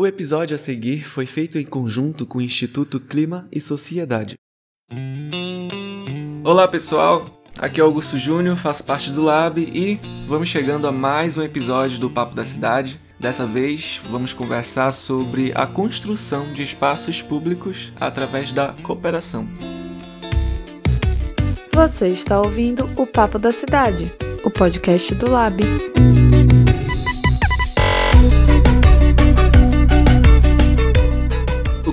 O episódio a seguir foi feito em conjunto com o Instituto Clima e Sociedade. Olá pessoal, aqui é Augusto Júnior, faço parte do Lab e vamos chegando a mais um episódio do Papo da Cidade. Dessa vez vamos conversar sobre a construção de espaços públicos através da cooperação. Você está ouvindo o Papo da Cidade, o podcast do Lab.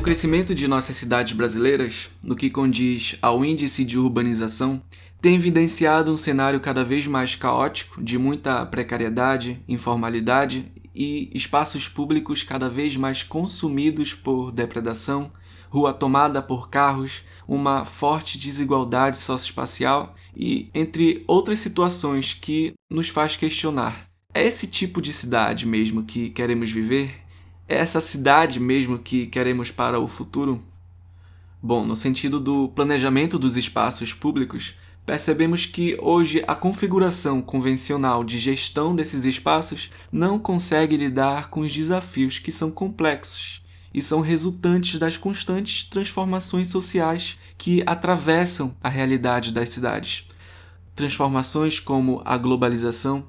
Crescimento de nossas cidades brasileiras, no que condiz ao índice de urbanização, tem evidenciado um cenário cada vez mais caótico, de muita precariedade, informalidade e espaços públicos cada vez mais consumidos por depredação, rua tomada por carros, uma forte desigualdade socioespacial e entre outras situações que nos faz questionar: é esse tipo de cidade mesmo que queremos viver? É essa cidade mesmo que queremos para o futuro? Bom, no sentido do planejamento dos espaços públicos, percebemos que hoje a configuração convencional de gestão desses espaços não consegue lidar com os desafios que são complexos e são resultantes das constantes transformações sociais que atravessam a realidade das cidades. Transformações como a globalização,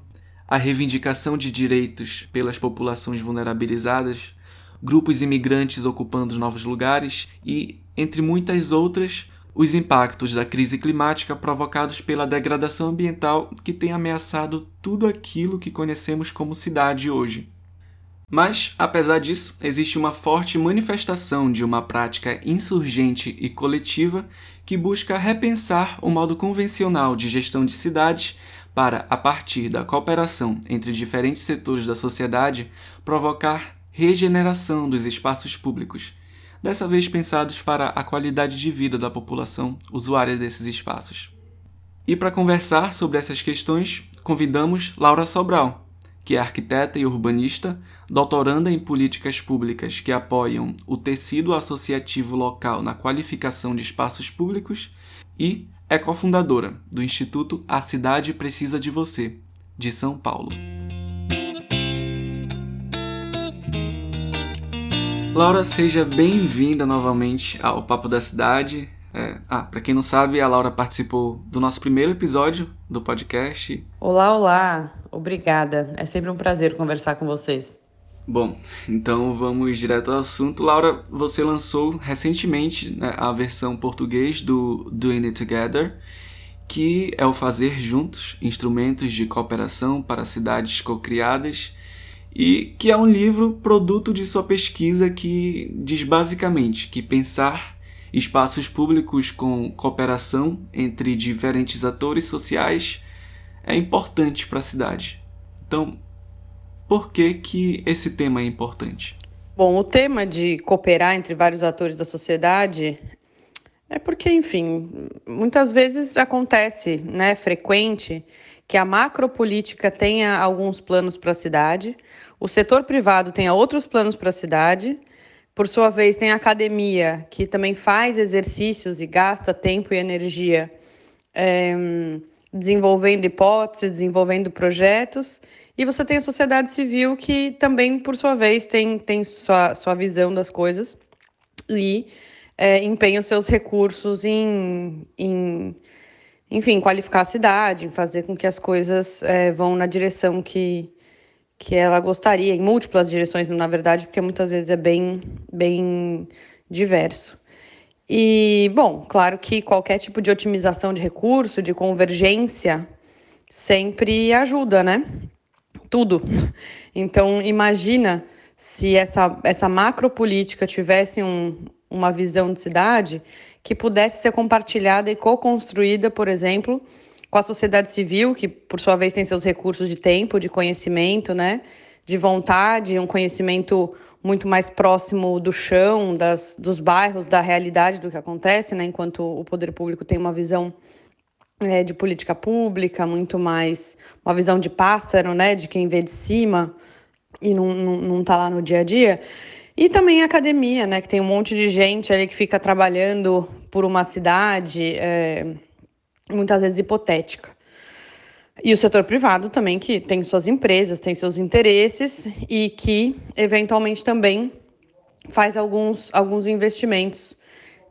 a reivindicação de direitos pelas populações vulnerabilizadas, grupos imigrantes ocupando novos lugares e, entre muitas outras, os impactos da crise climática provocados pela degradação ambiental que tem ameaçado tudo aquilo que conhecemos como cidade hoje. Mas, apesar disso, existe uma forte manifestação de uma prática insurgente e coletiva que busca repensar o modo convencional de gestão de cidades para, a partir da cooperação entre diferentes setores da sociedade, provocar regeneração dos espaços públicos, dessa vez pensados para a qualidade de vida da população usuária desses espaços. E para conversar sobre essas questões, convidamos Laura Sobral, que é arquiteta e urbanista, doutoranda em políticas públicas que apoiam o tecido associativo local na qualificação de espaços públicos e é cofundadora do Instituto A Cidade Precisa de Você, de São Paulo. Laura, seja bem-vinda novamente ao Papo da Cidade. É, ah, para quem não sabe, a Laura participou do nosso primeiro episódio do podcast. Olá, olá. Obrigada. É sempre um prazer conversar com vocês. Bom, então vamos direto ao assunto. Laura, você lançou recentemente né, a versão português do Doing It Together, que é o Fazer Juntos, Instrumentos de Cooperação para Cidades Cocriadas, e que é um livro produto de sua pesquisa que diz basicamente que pensar espaços públicos com cooperação entre diferentes atores sociais é importante para a cidade. Então, por que, que esse tema é importante? Bom, o tema de cooperar entre vários atores da sociedade é porque, enfim, muitas vezes acontece, né, frequente, que a macropolítica tenha alguns planos para a cidade, o setor privado tenha outros planos para a cidade, por sua vez, tem a academia, que também faz exercícios e gasta tempo e energia é, desenvolvendo hipóteses, desenvolvendo projetos, e você tem a sociedade civil que também, por sua vez, tem, tem sua, sua visão das coisas e é, empenha os seus recursos em, em, enfim, qualificar a cidade, em fazer com que as coisas é, vão na direção que, que ela gostaria, em múltiplas direções, na verdade, porque muitas vezes é bem, bem diverso. E, bom, claro que qualquer tipo de otimização de recurso, de convergência, sempre ajuda, né? Tudo. Então, imagina se essa, essa macropolítica tivesse um, uma visão de cidade que pudesse ser compartilhada e co-construída, por exemplo, com a sociedade civil, que por sua vez tem seus recursos de tempo, de conhecimento, né, de vontade, um conhecimento muito mais próximo do chão, das, dos bairros, da realidade do que acontece, né, enquanto o poder público tem uma visão é, de política pública, muito mais uma visão de pássaro, né, de quem vê de cima e não, não, não tá lá no dia a dia. E também a academia, né, que tem um monte de gente ali que fica trabalhando por uma cidade, é, muitas vezes hipotética. E o setor privado também, que tem suas empresas, tem seus interesses e que, eventualmente, também faz alguns, alguns investimentos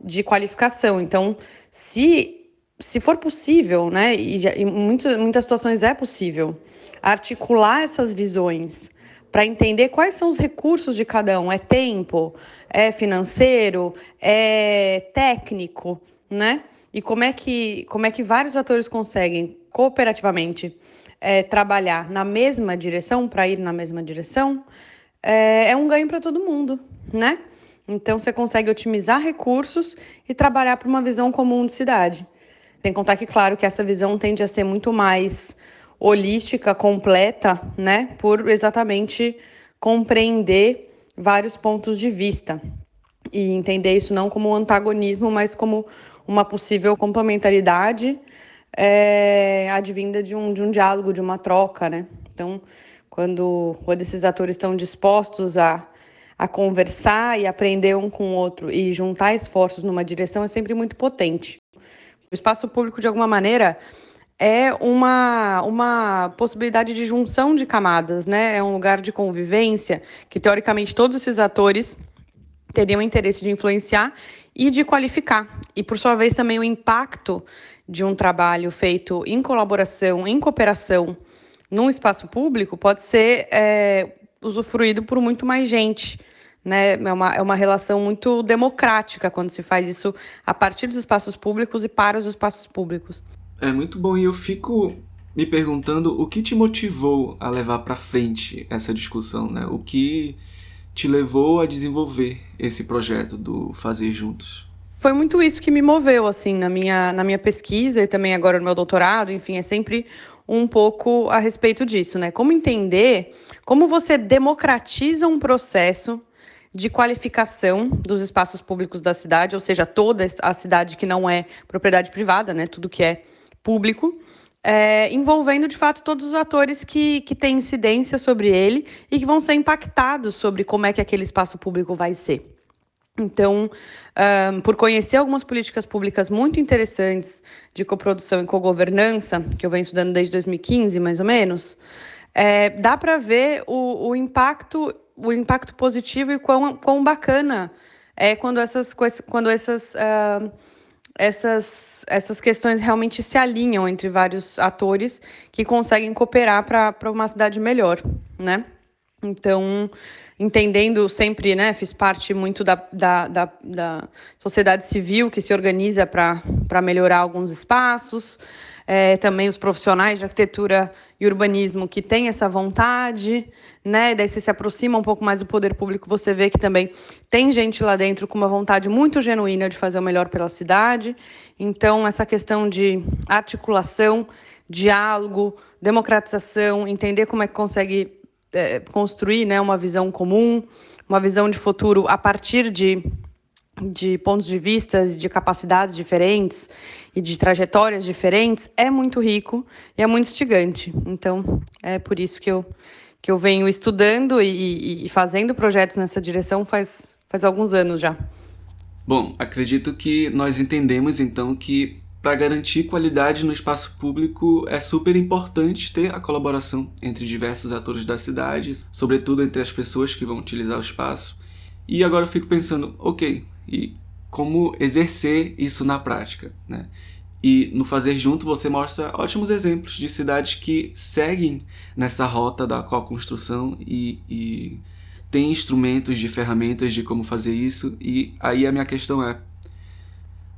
de qualificação. Então, se, se for possível, né, e em muitas, muitas situações é possível, articular essas visões para entender quais são os recursos de cada um. É tempo, é financeiro, é técnico, né? E como é que, como é que vários atores conseguem cooperativamente é, trabalhar na mesma direção, para ir na mesma direção, é, é um ganho para todo mundo, né? Então você consegue otimizar recursos e trabalhar para uma visão comum de cidade. Que contar que, claro, que essa visão tende a ser muito mais holística, completa, né? Por exatamente compreender vários pontos de vista e entender isso não como um antagonismo, mas como uma possível complementaridade é, advinda de um, de um diálogo, de uma troca, né? Então, quando, quando esses atores estão dispostos a, a conversar e aprender um com o outro e juntar esforços numa direção, é sempre muito potente. O espaço público, de alguma maneira, é uma, uma possibilidade de junção de camadas, né? É um lugar de convivência que, teoricamente, todos esses atores teriam interesse de influenciar e de qualificar. E, por sua vez, também o impacto de um trabalho feito em colaboração, em cooperação, num espaço público, pode ser é, usufruído por muito mais gente. Né? É, uma, é uma relação muito democrática quando se faz isso a partir dos espaços públicos e para os espaços públicos. É muito bom e eu fico me perguntando o que te motivou a levar para frente essa discussão, né? O que te levou a desenvolver esse projeto do Fazer Juntos? Foi muito isso que me moveu, assim, na minha, na minha pesquisa e também agora no meu doutorado, enfim, é sempre um pouco a respeito disso, né? Como entender como você democratiza um processo de qualificação dos espaços públicos da cidade, ou seja, toda a cidade que não é propriedade privada, né? Tudo que é público, é, envolvendo de fato todos os atores que, que têm incidência sobre ele e que vão ser impactados sobre como é que aquele espaço público vai ser. Então, um, por conhecer algumas políticas públicas muito interessantes de coprodução e cogovernança, que eu venho estudando desde 2015, mais ou menos, é, dá para ver o, o, impacto, o impacto positivo e quão, quão bacana é quando essas, quando essas uh, essas, essas questões realmente se alinham entre vários atores que conseguem cooperar para uma cidade melhor, né? Então, entendendo sempre, né, fiz parte muito da, da, da, da sociedade civil que se organiza para melhorar alguns espaços, é, também os profissionais de arquitetura e urbanismo que têm essa vontade, né? Daí você se aproxima um pouco mais do poder público, você vê que também tem gente lá dentro com uma vontade muito genuína de fazer o melhor pela cidade. Então, essa questão de articulação, diálogo, democratização, entender como é que consegue é, construir né, uma visão comum, uma visão de futuro a partir de de pontos de vista, de capacidades diferentes e de trajetórias diferentes é muito rico e é muito instigante. Então, é por isso que eu, que eu venho estudando e, e fazendo projetos nessa direção faz, faz alguns anos já. Bom, acredito que nós entendemos então que para garantir qualidade no espaço público é super importante ter a colaboração entre diversos atores da cidade, sobretudo entre as pessoas que vão utilizar o espaço. E agora eu fico pensando, ok, e como exercer isso na prática, né? E no Fazer Junto você mostra ótimos exemplos de cidades que seguem nessa rota da co-construção e, e tem instrumentos de ferramentas de como fazer isso. E aí a minha questão é,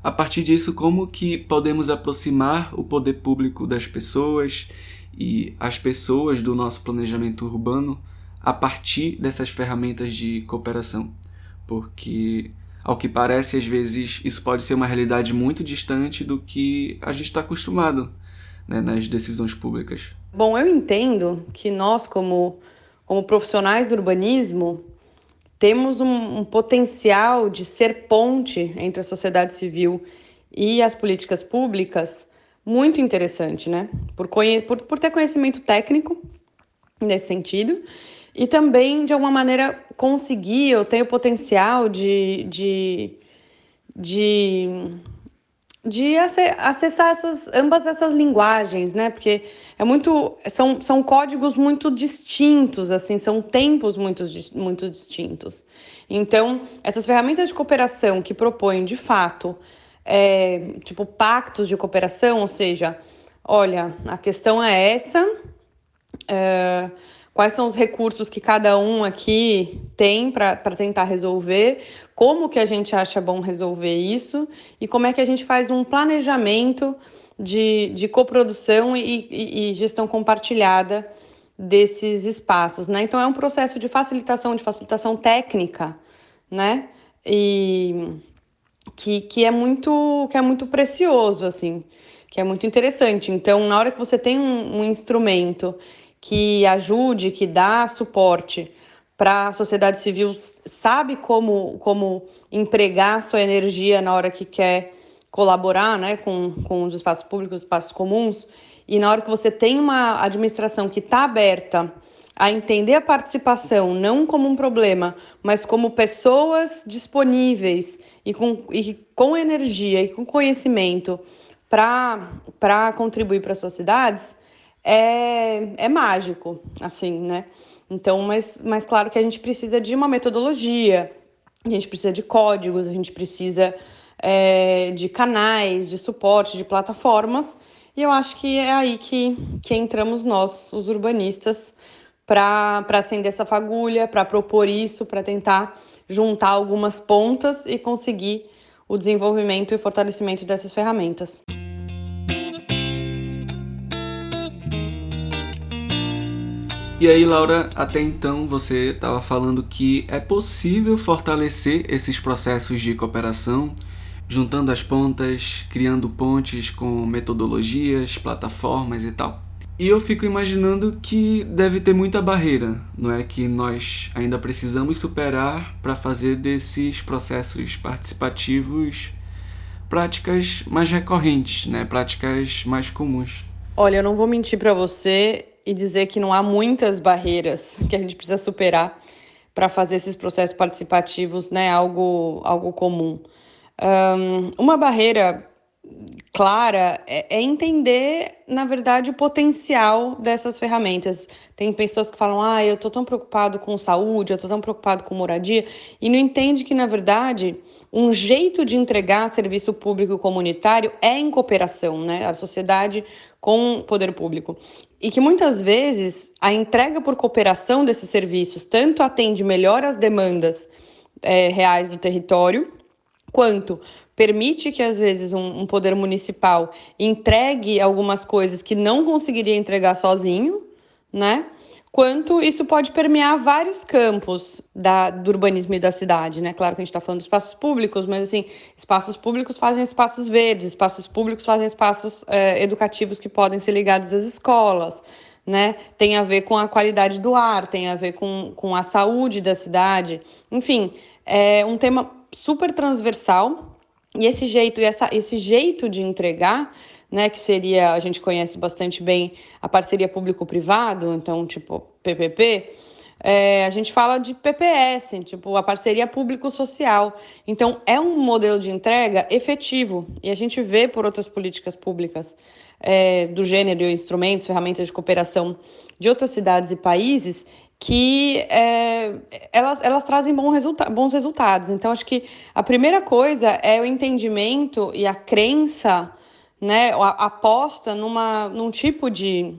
a partir disso, como que podemos aproximar o poder público das pessoas e as pessoas do nosso planejamento urbano a partir dessas ferramentas de cooperação? Porque ao que parece, às vezes, isso pode ser uma realidade muito distante do que a gente está acostumado né, nas decisões públicas. Bom, eu entendo que nós, como, como profissionais do urbanismo, temos um, um potencial de ser ponte entre a sociedade civil e as políticas públicas muito interessante, né? Por, por, por ter conhecimento técnico nesse sentido e também, de alguma maneira, conseguir, eu tenho potencial de, de, de de acessar essas, ambas essas linguagens, né? Porque é muito, são, são códigos muito distintos, assim, são tempos muito, muito distintos. Então, essas ferramentas de cooperação que propõem, de fato, é, tipo pactos de cooperação, ou seja, olha, a questão é essa, é, quais são os recursos que cada um aqui tem para tentar resolver, como que a gente acha bom resolver isso e como é que a gente faz um planejamento de, de coprodução e, e, e gestão compartilhada desses espaços, né? Então é um processo de facilitação, de facilitação técnica, né? E que, que é muito que é muito precioso, assim, que é muito interessante. Então, na hora que você tem um, um instrumento que ajude, que dá suporte para a sociedade civil, sabe como, como empregar sua energia na hora que quer colaborar né, com, com os espaços públicos, os espaços comuns, e na hora que você tem uma administração que está aberta a entender a participação não como um problema, mas como pessoas disponíveis e com, e com energia e com conhecimento para contribuir para as sociedades, é, é mágico, assim, né? Então, mas, mas claro que a gente precisa de uma metodologia, a gente precisa de códigos, a gente precisa é, de canais, de suporte, de plataformas, e eu acho que é aí que, que entramos nós, os urbanistas, para acender essa fagulha, para propor isso, para tentar juntar algumas pontas e conseguir o desenvolvimento e fortalecimento dessas ferramentas. E aí, Laura, até então você estava falando que é possível fortalecer esses processos de cooperação, juntando as pontas, criando pontes com metodologias, plataformas e tal. E eu fico imaginando que deve ter muita barreira, não é? Que nós ainda precisamos superar para fazer desses processos participativos práticas mais recorrentes, né? Práticas mais comuns. Olha, eu não vou mentir para você e dizer que não há muitas barreiras que a gente precisa superar para fazer esses processos participativos, né, algo, algo comum. Um, uma barreira clara é, é, entender, na verdade, o potencial dessas ferramentas. Tem pessoas que falam, ah, eu estou tão preocupado com saúde, eu estou tão preocupado com moradia, e não entende que, na verdade, um jeito de entregar serviço público comunitário é em cooperação, né? A sociedade com o poder público. E que muitas vezes a entrega por cooperação desses serviços tanto atende melhor as demandas é, reais do território, quanto permite que às vezes um, um, poder municipal entregue algumas coisas que não conseguiria entregar sozinho, né? Quanto isso pode permear vários campos da, do urbanismo e da cidade, né? Claro que a gente está falando de espaços públicos, mas assim, espaços públicos fazem espaços verdes, espaços públicos fazem espaços é, educativos que podem ser ligados às escolas, né? Tem a ver com a qualidade do ar, tem a ver com, com a saúde da cidade, enfim, é um tema super transversal e esse jeito, essa, esse jeito de entregar né, que seria, a gente conhece bastante bem a parceria público-privado, então, tipo, PPP, é, a gente fala de PPS, tipo, a parceria público-social. Então, é um modelo de entrega efetivo, e a gente vê por outras políticas públicas é, do gênero, instrumentos, ferramentas de cooperação de outras cidades e países que é, elas, elas trazem bom resulta bons resultados. Então, acho que a primeira coisa é o entendimento e a crença né, aposta numa, num tipo de,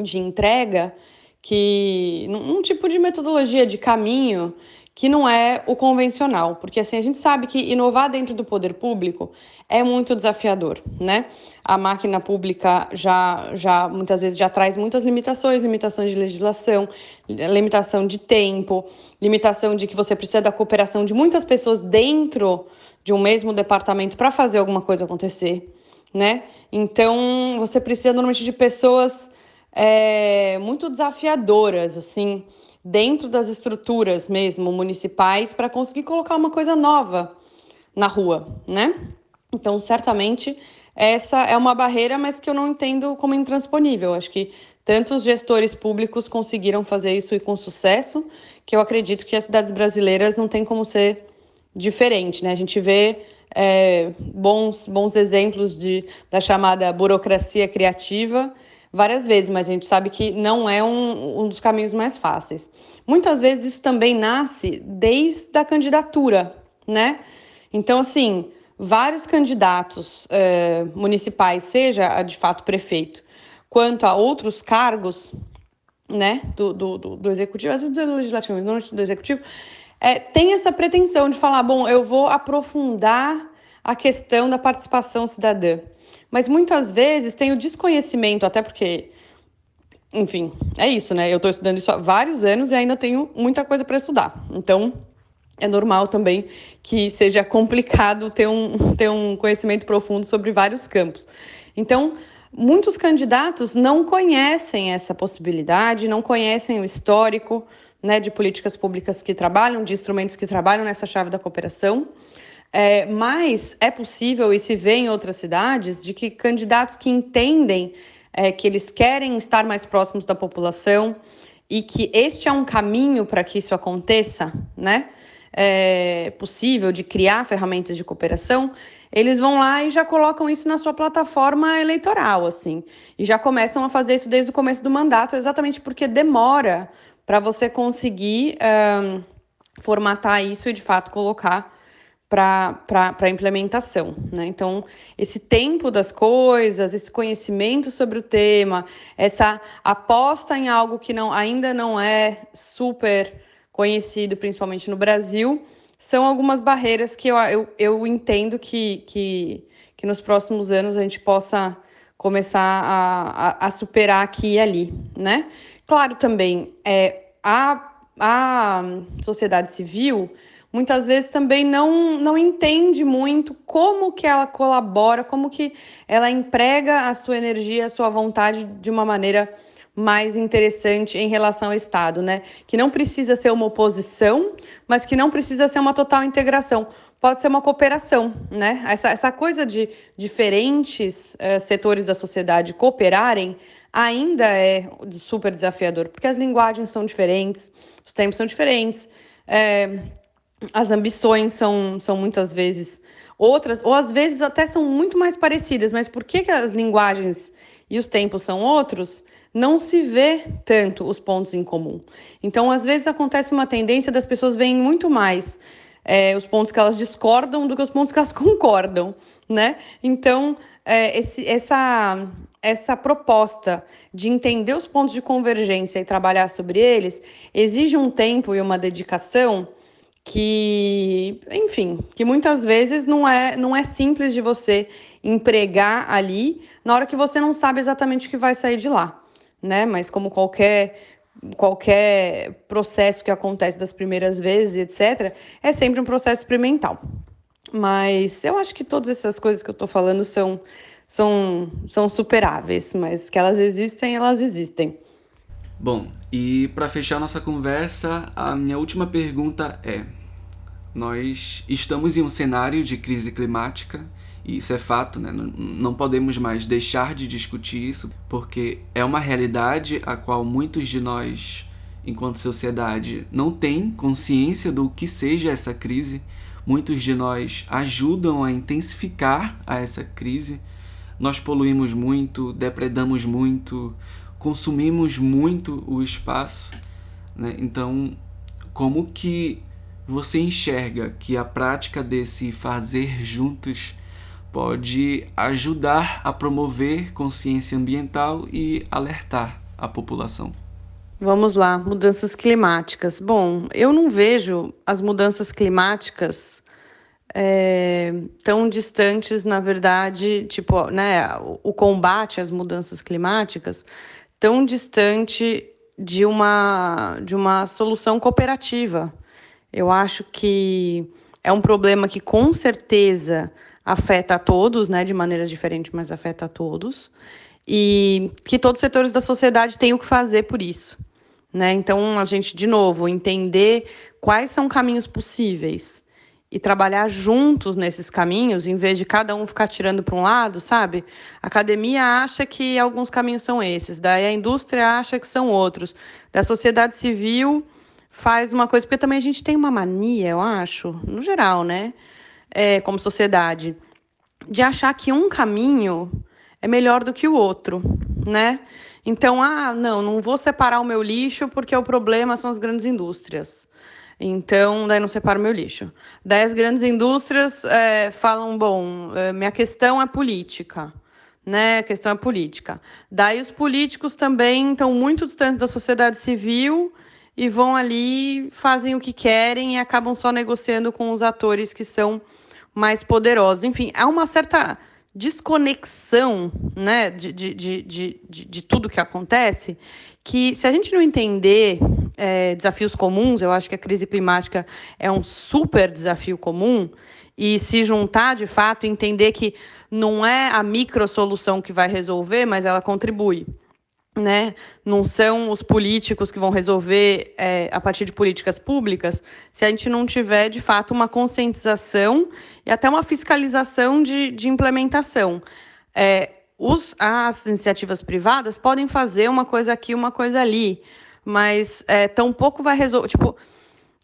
de entrega que num tipo de metodologia de caminho que não é o convencional, porque assim a gente sabe que inovar dentro do poder público é muito desafiador, né? A máquina pública já já muitas vezes já traz muitas limitações, limitações de legislação, limitação de tempo, limitação de que você precisa da cooperação de muitas pessoas dentro de um mesmo departamento para fazer alguma coisa acontecer né? Então, você precisa normalmente de pessoas é, muito desafiadoras, assim, dentro das estruturas mesmo municipais, para conseguir colocar uma coisa nova na rua, né? Então, certamente, essa é uma barreira, mas que eu não entendo como intransponível. Acho que tantos gestores públicos conseguiram fazer isso e com sucesso, que eu acredito que as cidades brasileiras não tem como ser diferente, né? A gente vê é, bons, bons exemplos de, da chamada burocracia criativa várias vezes, mas a gente sabe que não é um, um dos caminhos mais fáceis. Muitas vezes isso também nasce desde a candidatura, né? Então, assim, vários candidatos é, municipais, seja de fato prefeito, quanto a outros cargos, né, do, do, do executivo, às vezes do legislativo, mas não do executivo, é, tem essa pretensão de falar, bom, eu vou aprofundar a questão da participação cidadã. Mas muitas vezes tem o desconhecimento, até porque, enfim, é isso, né? Eu estou estudando isso há vários anos e ainda tenho muita coisa para estudar. Então, é normal também que seja complicado ter um, ter um conhecimento profundo sobre vários campos. Então, muitos candidatos não conhecem essa possibilidade, não conhecem o histórico, né, de políticas públicas que trabalham, de instrumentos que trabalham nessa chave da cooperação. É, mas é possível, e se vê em outras cidades, de que candidatos que entendem é, que eles querem estar mais próximos da população e que este é um caminho para que isso aconteça, né? É possível de criar ferramentas de cooperação, eles vão lá e já colocam isso na sua plataforma eleitoral, assim, e já começam a fazer isso desde o começo do mandato, exatamente porque demora para você conseguir um, formatar isso e de fato colocar para a implementação. Né? Então, esse tempo das coisas, esse conhecimento sobre o tema, essa aposta em algo que não, ainda não é super conhecido, principalmente no Brasil, são algumas barreiras que eu, eu, eu entendo que, que, que nos próximos anos a gente possa começar a, a, a superar aqui e ali, né? Claro, também, é, a, a sociedade civil muitas vezes também não, não entende muito como que ela colabora, como que ela emprega a sua energia, a sua vontade de uma maneira mais interessante em relação ao Estado, né? Que não precisa ser uma oposição, mas que não precisa ser uma total integração. Pode ser uma cooperação, né? Essa, essa coisa de diferentes uh, setores da sociedade cooperarem ainda é super desafiador, porque as linguagens são diferentes, os tempos são diferentes, é, as ambições são, são muitas vezes outras, ou às vezes até são muito mais parecidas, mas por que, que as linguagens e os tempos são outros? Não se vê tanto os pontos em comum. Então, às vezes acontece uma tendência das pessoas verem muito mais é, os pontos que elas discordam do que os pontos que elas concordam, né? Então, é, esse, essa, essa proposta de entender os pontos de convergência e trabalhar sobre eles exige um tempo e uma dedicação que, enfim, que muitas vezes não é, não é simples de você empregar ali na hora que você não sabe exatamente o que vai sair de lá, né? Mas como qualquer qualquer processo que acontece das primeiras vezes, etc, é sempre um processo experimental. Mas eu acho que todas essas coisas que eu estou falando são são, são superáveis, mas que elas existem, elas existem. Bom, e para fechar nossa conversa, a minha última pergunta é: nós estamos em um cenário de crise climática, e isso é fato, né? não, não podemos mais deixar de discutir isso, porque é uma realidade a qual muitos de nós, enquanto sociedade, não têm consciência do que seja essa crise. Muitos de nós ajudam a intensificar a essa crise nós poluímos muito, depredamos muito, consumimos muito o espaço. Né? Então, como que você enxerga que a prática desse fazer juntos pode ajudar a promover consciência ambiental e alertar a população? Vamos lá, mudanças climáticas. Bom, eu não vejo as mudanças climáticas é, tão distantes, na verdade, tipo, né, o combate às mudanças climáticas, tão distante de uma, de uma solução cooperativa. Eu acho que é um problema que com certeza afeta a todos, né, de maneiras diferentes, mas afeta a todos, e que todos os setores da sociedade têm o que fazer por isso. Né? Então, a gente, de novo, entender quais são caminhos possíveis e trabalhar juntos nesses caminhos, em vez de cada um ficar tirando para um lado, sabe? A academia acha que alguns caminhos são esses, daí a indústria acha que são outros, da sociedade civil faz uma coisa, porque também a gente tem uma mania, eu acho, no geral, né? é, como sociedade, de achar que um caminho é melhor do que o outro, né? Então, ah, não, não vou separar o meu lixo porque o problema são as grandes indústrias. Então, daí não separo meu lixo. Daí as grandes indústrias é, falam, bom, é, minha questão é política, né? A questão é política. Daí os políticos também estão muito distantes da sociedade civil e vão ali, fazem o que querem e acabam só negociando com os atores que são mais poderosos. Enfim, há uma certa desconexão né, de, de, de, de, de tudo que acontece, que se a gente não entender é, desafios comuns, eu acho que a crise climática é um super desafio comum, e se juntar de fato, entender que não é a micro solução que vai resolver, mas ela contribui né, não são os políticos que vão resolver é, a partir de políticas públicas, se a gente não tiver, de fato, uma conscientização e até uma fiscalização de, de implementação. É, os, as iniciativas privadas podem fazer uma coisa aqui, uma coisa ali, mas é, tão pouco vai resolver. Tipo,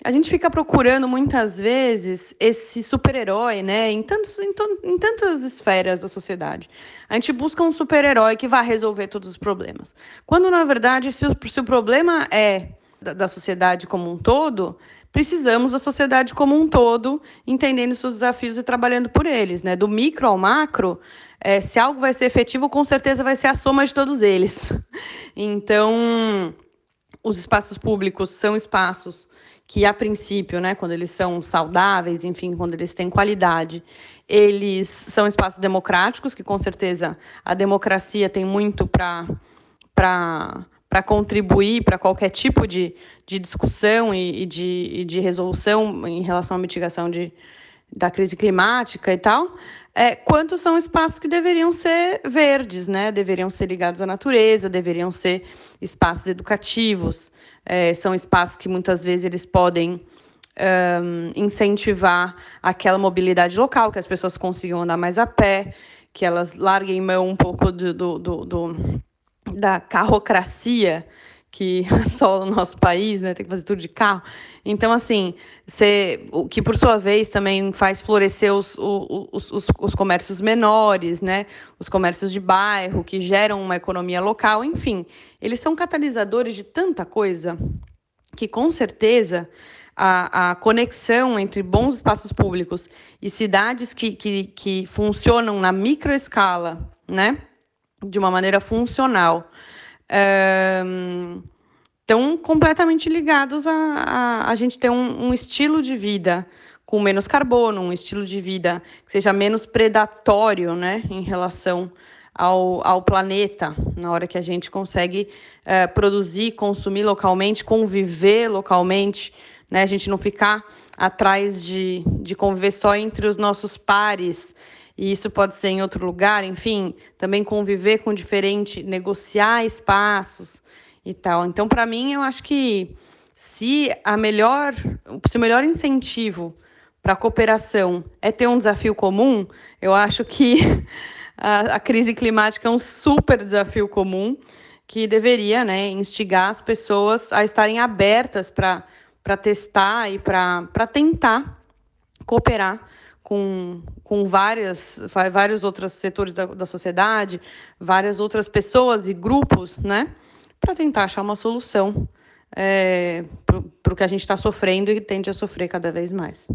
a gente fica procurando muitas vezes esse super-herói, né? Em, tantos, em, em, tantas esferas da sociedade. A gente busca um super-herói que vai resolver todos os problemas. Quando, na verdade, se o, se o problema é da, da, sociedade como um todo, precisamos da sociedade como um todo, entendendo seus desafios e trabalhando por eles, né? Do micro ao macro, é, se algo vai ser efetivo, com certeza vai ser a soma de todos eles. Então, os espaços públicos são espaços que a princípio, né, quando eles são saudáveis, enfim, quando eles têm qualidade, eles são espaços democráticos, que com certeza a democracia tem muito para para contribuir para qualquer tipo de, de discussão e, e, de, e de resolução em relação à mitigação de, da crise climática e tal, é, quanto são espaços que deveriam ser verdes, né? deveriam ser ligados à natureza, deveriam ser espaços educativos, é, são espaços que muitas vezes eles podem um, incentivar aquela mobilidade local, que as pessoas consigam andar mais a pé, que elas larguem mão um pouco do, do, do, do da carrocracia que assola o nosso país, né? Tem que fazer tudo de carro. Então, assim, você, o que por sua vez também faz florescer os, os, os, os, comércios menores, né? Os comércios de bairro, que geram uma economia local, enfim, eles são catalisadores de tanta coisa que com certeza a, a conexão entre bons espaços públicos e cidades que, que, que funcionam na microescala, né? De uma maneira funcional estão completamente ligados a, a, a, gente ter um, um estilo de vida com menos carbono, um estilo de vida que seja menos predatório né, em relação ao, ao planeta, na hora que a gente consegue é, produzir, consumir localmente, conviver localmente, né, a gente não ficar atrás de, de conviver só entre os nossos pares e isso pode ser em outro lugar, enfim, também conviver com diferente, negociar espaços e tal. Então, para mim, eu acho que se a melhor, se o melhor incentivo para a cooperação é ter um desafio comum, eu acho que a, a, crise climática é um super desafio comum que deveria né, instigar as pessoas a estarem abertas para testar e para tentar cooperar com, com várias, vários outros setores da, da sociedade, várias outras pessoas e grupos, né, para tentar achar uma solução é, para o que a gente está sofrendo e tende a sofrer cada vez mais.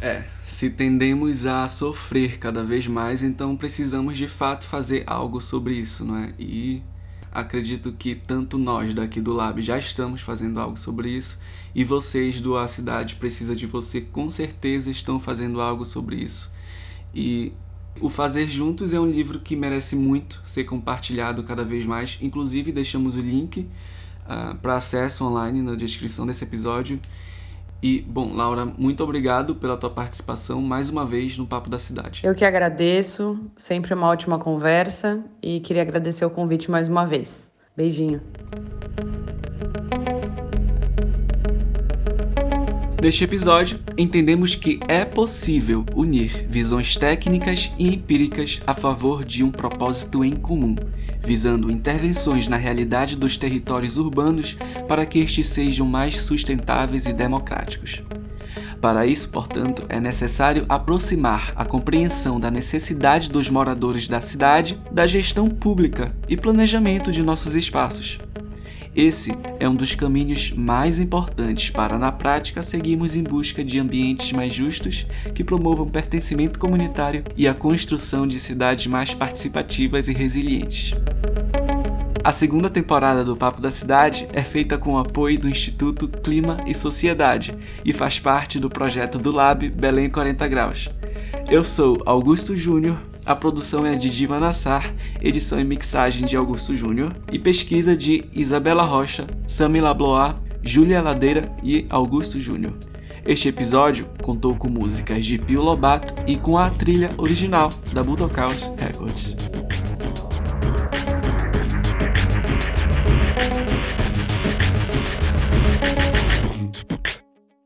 É, se tendemos a sofrer cada vez mais, então precisamos de fato fazer algo sobre isso, não é? E acredito que tanto nós daqui do Lab já estamos fazendo algo sobre isso e vocês do A Cidade Precisa de Você com certeza estão fazendo algo sobre isso. E o Fazer Juntos é um livro que merece muito ser compartilhado cada vez mais. Inclusive, deixamos o link uh, ah, para acesso online na descrição desse episódio. E, bom, Laura, muito obrigado pela tua participação mais uma vez no Papo da Cidade. Eu que agradeço, sempre uma ótima conversa e queria agradecer o convite mais uma vez. Beijinho. Neste episódio, entendemos que é possível unir visões técnicas e empíricas a favor de um propósito em comum, visando intervenções na realidade dos territórios urbanos para que estes sejam mais sustentáveis e democráticos. Para isso, portanto, é necessário aproximar a compreensão da necessidade dos moradores da cidade da gestão pública e planejamento de nossos espaços. Esse é um dos caminhos mais importantes para, na prática, seguirmos em busca de ambientes mais justos que promovam pertencimento comunitário e a construção de cidades mais participativas e resilientes. A segunda temporada do Papo da Cidade é feita com o apoio do Instituto Clima e Sociedade e faz parte do projeto do Lab Belém 40 Graus. Eu sou Augusto Júnior, a produção é de Diva Nassar, edição e mixagem de Augusto Júnior e pesquisa de Isabela Rocha, Sami Lablois, Júlia Ladeira e Augusto Júnior. Este episódio contou com músicas de Pio Lobato e com a trilha original da Budokaus Records.